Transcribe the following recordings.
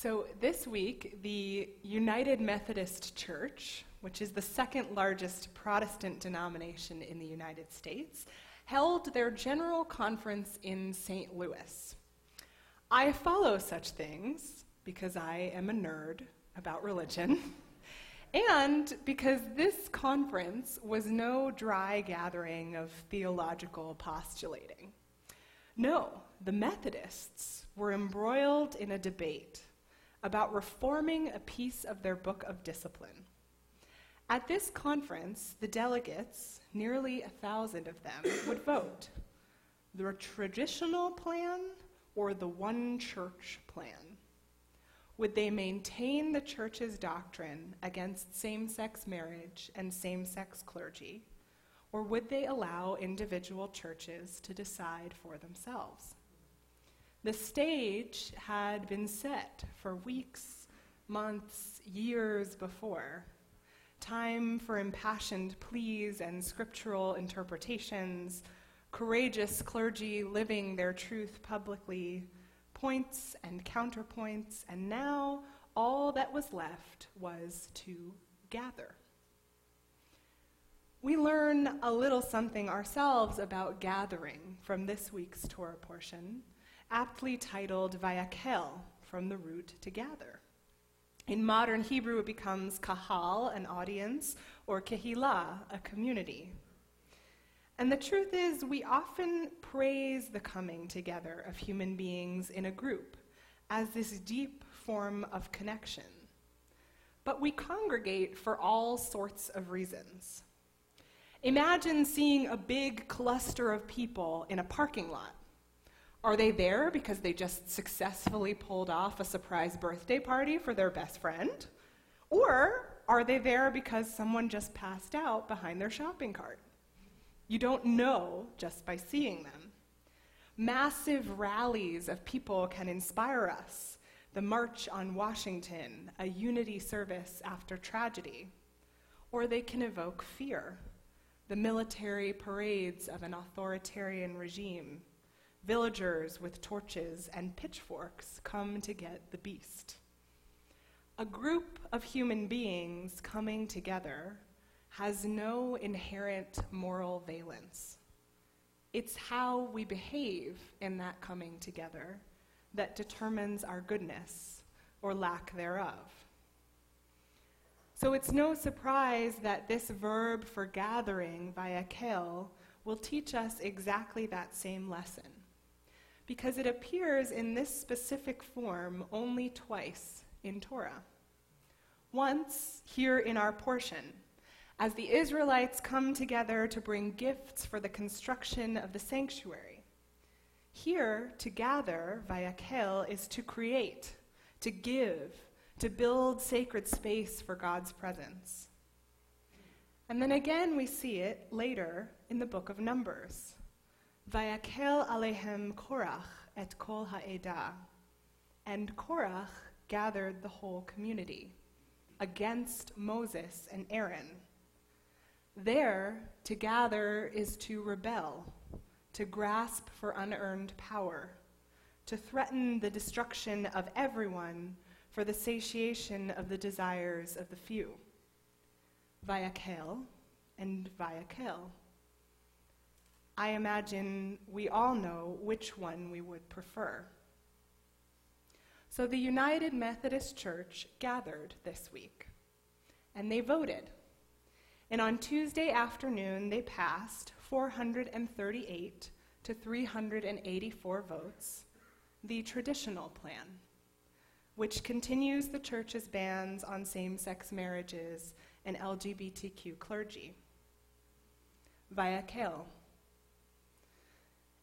So, this week, the United Methodist Church, which is the second largest Protestant denomination in the United States, held their general conference in St. Louis. I follow such things because I am a nerd about religion, and because this conference was no dry gathering of theological postulating. No, the Methodists were embroiled in a debate about reforming a piece of their book of discipline. At this conference, the delegates, nearly a thousand of them, would vote the traditional plan or the one church plan. Would they maintain the church's doctrine against same sex marriage and same sex clergy? Or would they allow individual churches to decide for themselves? The stage had been set for weeks, months, years before. Time for impassioned pleas and scriptural interpretations, courageous clergy living their truth publicly, points and counterpoints, and now all that was left was to gather. We learn a little something ourselves about gathering from this week's Torah portion, aptly titled Vayakel, from the root to gather. In modern Hebrew, it becomes kahal, an audience, or kehillah, a community. And the truth is, we often praise the coming together of human beings in a group as this deep form of connection. But we congregate for all sorts of reasons. Imagine seeing a big cluster of people in a parking lot. Are they there because they just successfully pulled off a surprise birthday party for their best friend? Or are they there because someone just passed out behind their shopping cart? You don't know just by seeing them. Massive rallies of people can inspire us. The March on Washington, a unity service after tragedy. Or they can evoke fear the military parades of an authoritarian regime. Villagers with torches and pitchforks come to get the beast. A group of human beings coming together has no inherent moral valence. It's how we behave in that coming together that determines our goodness or lack thereof. So it's no surprise that this verb for gathering, vayakel, will teach us exactly that same lesson. Because it appears in this specific form only twice in Torah. Once, here in our portion, as the Israelites come together to bring gifts for the construction of the sanctuary. Here, to gather, vayakel, is to create, to give, to build sacred space for God's presence. And then again, we see it later in the book of Numbers. Vayakel alehem Korach et kol ha'edah. And Korach gathered the whole community against Moses and Aaron. There, to gather is to rebel, to grasp for unearned power, to threaten the destruction of everyone for the satiation of the desires of the few. Vayakel and Vayakel. I imagine we all know which one we would prefer. So the United Methodist Church gathered this week, and they voted. And on Tuesday afternoon, they passed 438 to 384 votes, the traditional plan which continues the church's bans on same sex marriages and LGBTQ clergy. Vayakel.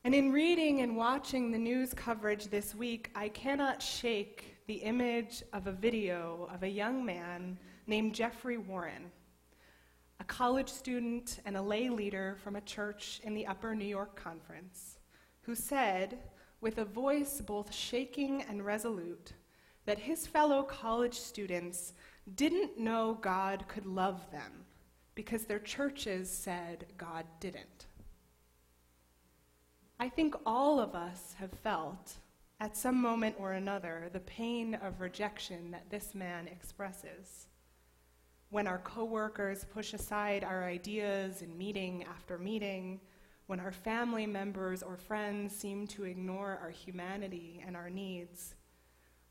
And in reading and watching the news coverage this week, I cannot shake the image of a video of a young man named Jeffrey Warren, a college student and a lay leader from a church in the Upper New York Conference, who said, with a voice both shaking and resolute, that his fellow college students didn't know God could love them because their churches said God didn't. I think all of us have felt at some moment or another, the pain of rejection that this man expresses. When our coworkers push aside our ideas in meeting after meeting, when our family members or friends seem to ignore our humanity and our needs,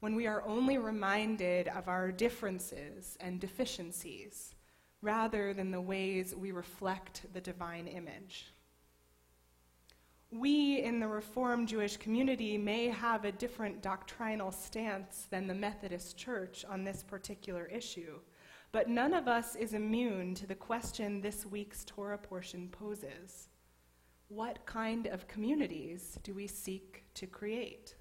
when we are only reminded of our differences and deficiencies rather than the ways we reflect the divine image we in the Reformed Jewish community may have a different doctrinal stance than the Methodist Church on this particular issue, but none of us is immune to the question this week's Torah portion poses What kind of communities do we seek to create?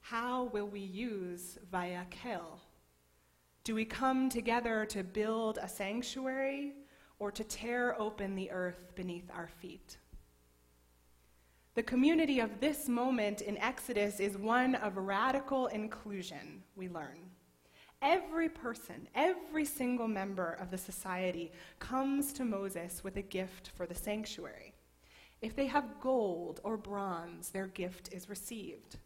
How will we use Vayakel? Do we come together to build a sanctuary or to tear open the earth beneath our feet? The community of this moment in Exodus is one of radical inclusion, we learn. Every person, every single member of the society comes to Moses with a gift for the sanctuary. If they have gold or bronze, their gift is received.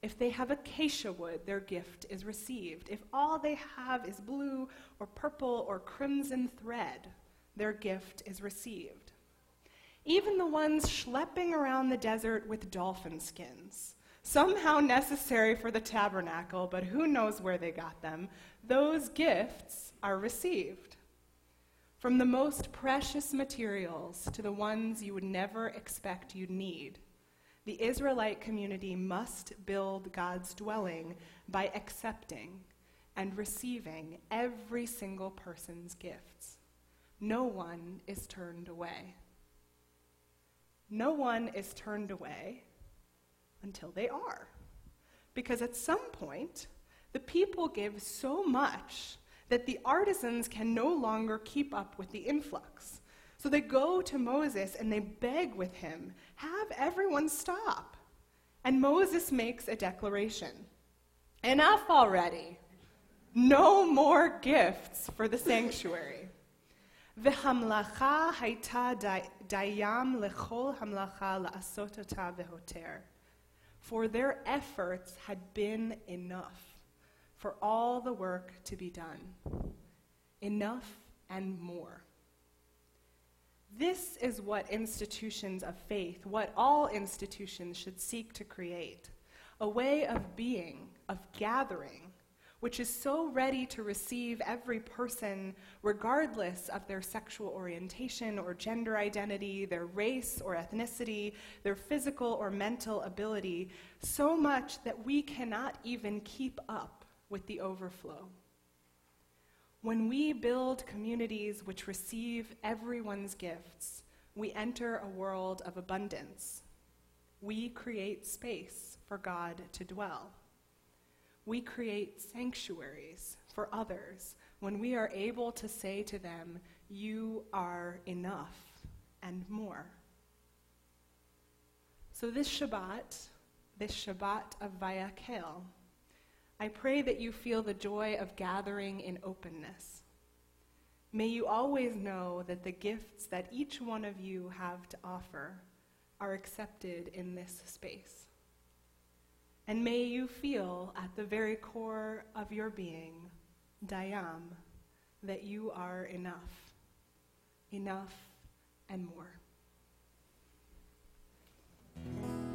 If they have acacia wood, their gift is received. If all they have is blue or purple or crimson thread, their gift is received even the ones schlepping around the desert with dolphin skins. Somehow necessary for the tabernacle, but who knows where they got them, those gifts are received. From the most precious materials to the ones you would never expect you'd need, the Israelite community must build God's dwelling by accepting and receiving every single person's gifts. No one is turned away no one is turned away until they are. Because at some point, the people give so much that the artisans can no longer keep up with the influx. So they go to Moses and they beg with him, have everyone stop. And Moses makes a declaration Enough already. No more gifts for the sanctuary. והמלאכה הייתה דיים לכל המלאכה לעשות אותה והותר. For their efforts had been enough for all the work to be done. Enough and more. This is what institutions of faith, what all institutions should seek to create a way of being, of gathering, which is so ready to receive every person, regardless of their sexual orientation or gender identity, their race or ethnicity, their physical or mental ability, so much that we cannot even keep up with the overflow. When we build communities which receive everyone's gifts, we enter a world of abundance. We create space for God to dwell we create sanctuaries for others when we are able to say to them, You are enough and more. So, this Shabbat, this Shabbat of Vayakel, I pray that you feel the joy of gathering in openness. May you always know that the gifts that each one of you have to offer are accepted in this space. And may you feel at the very core of your being, Dayam, that you are enough, enough and more.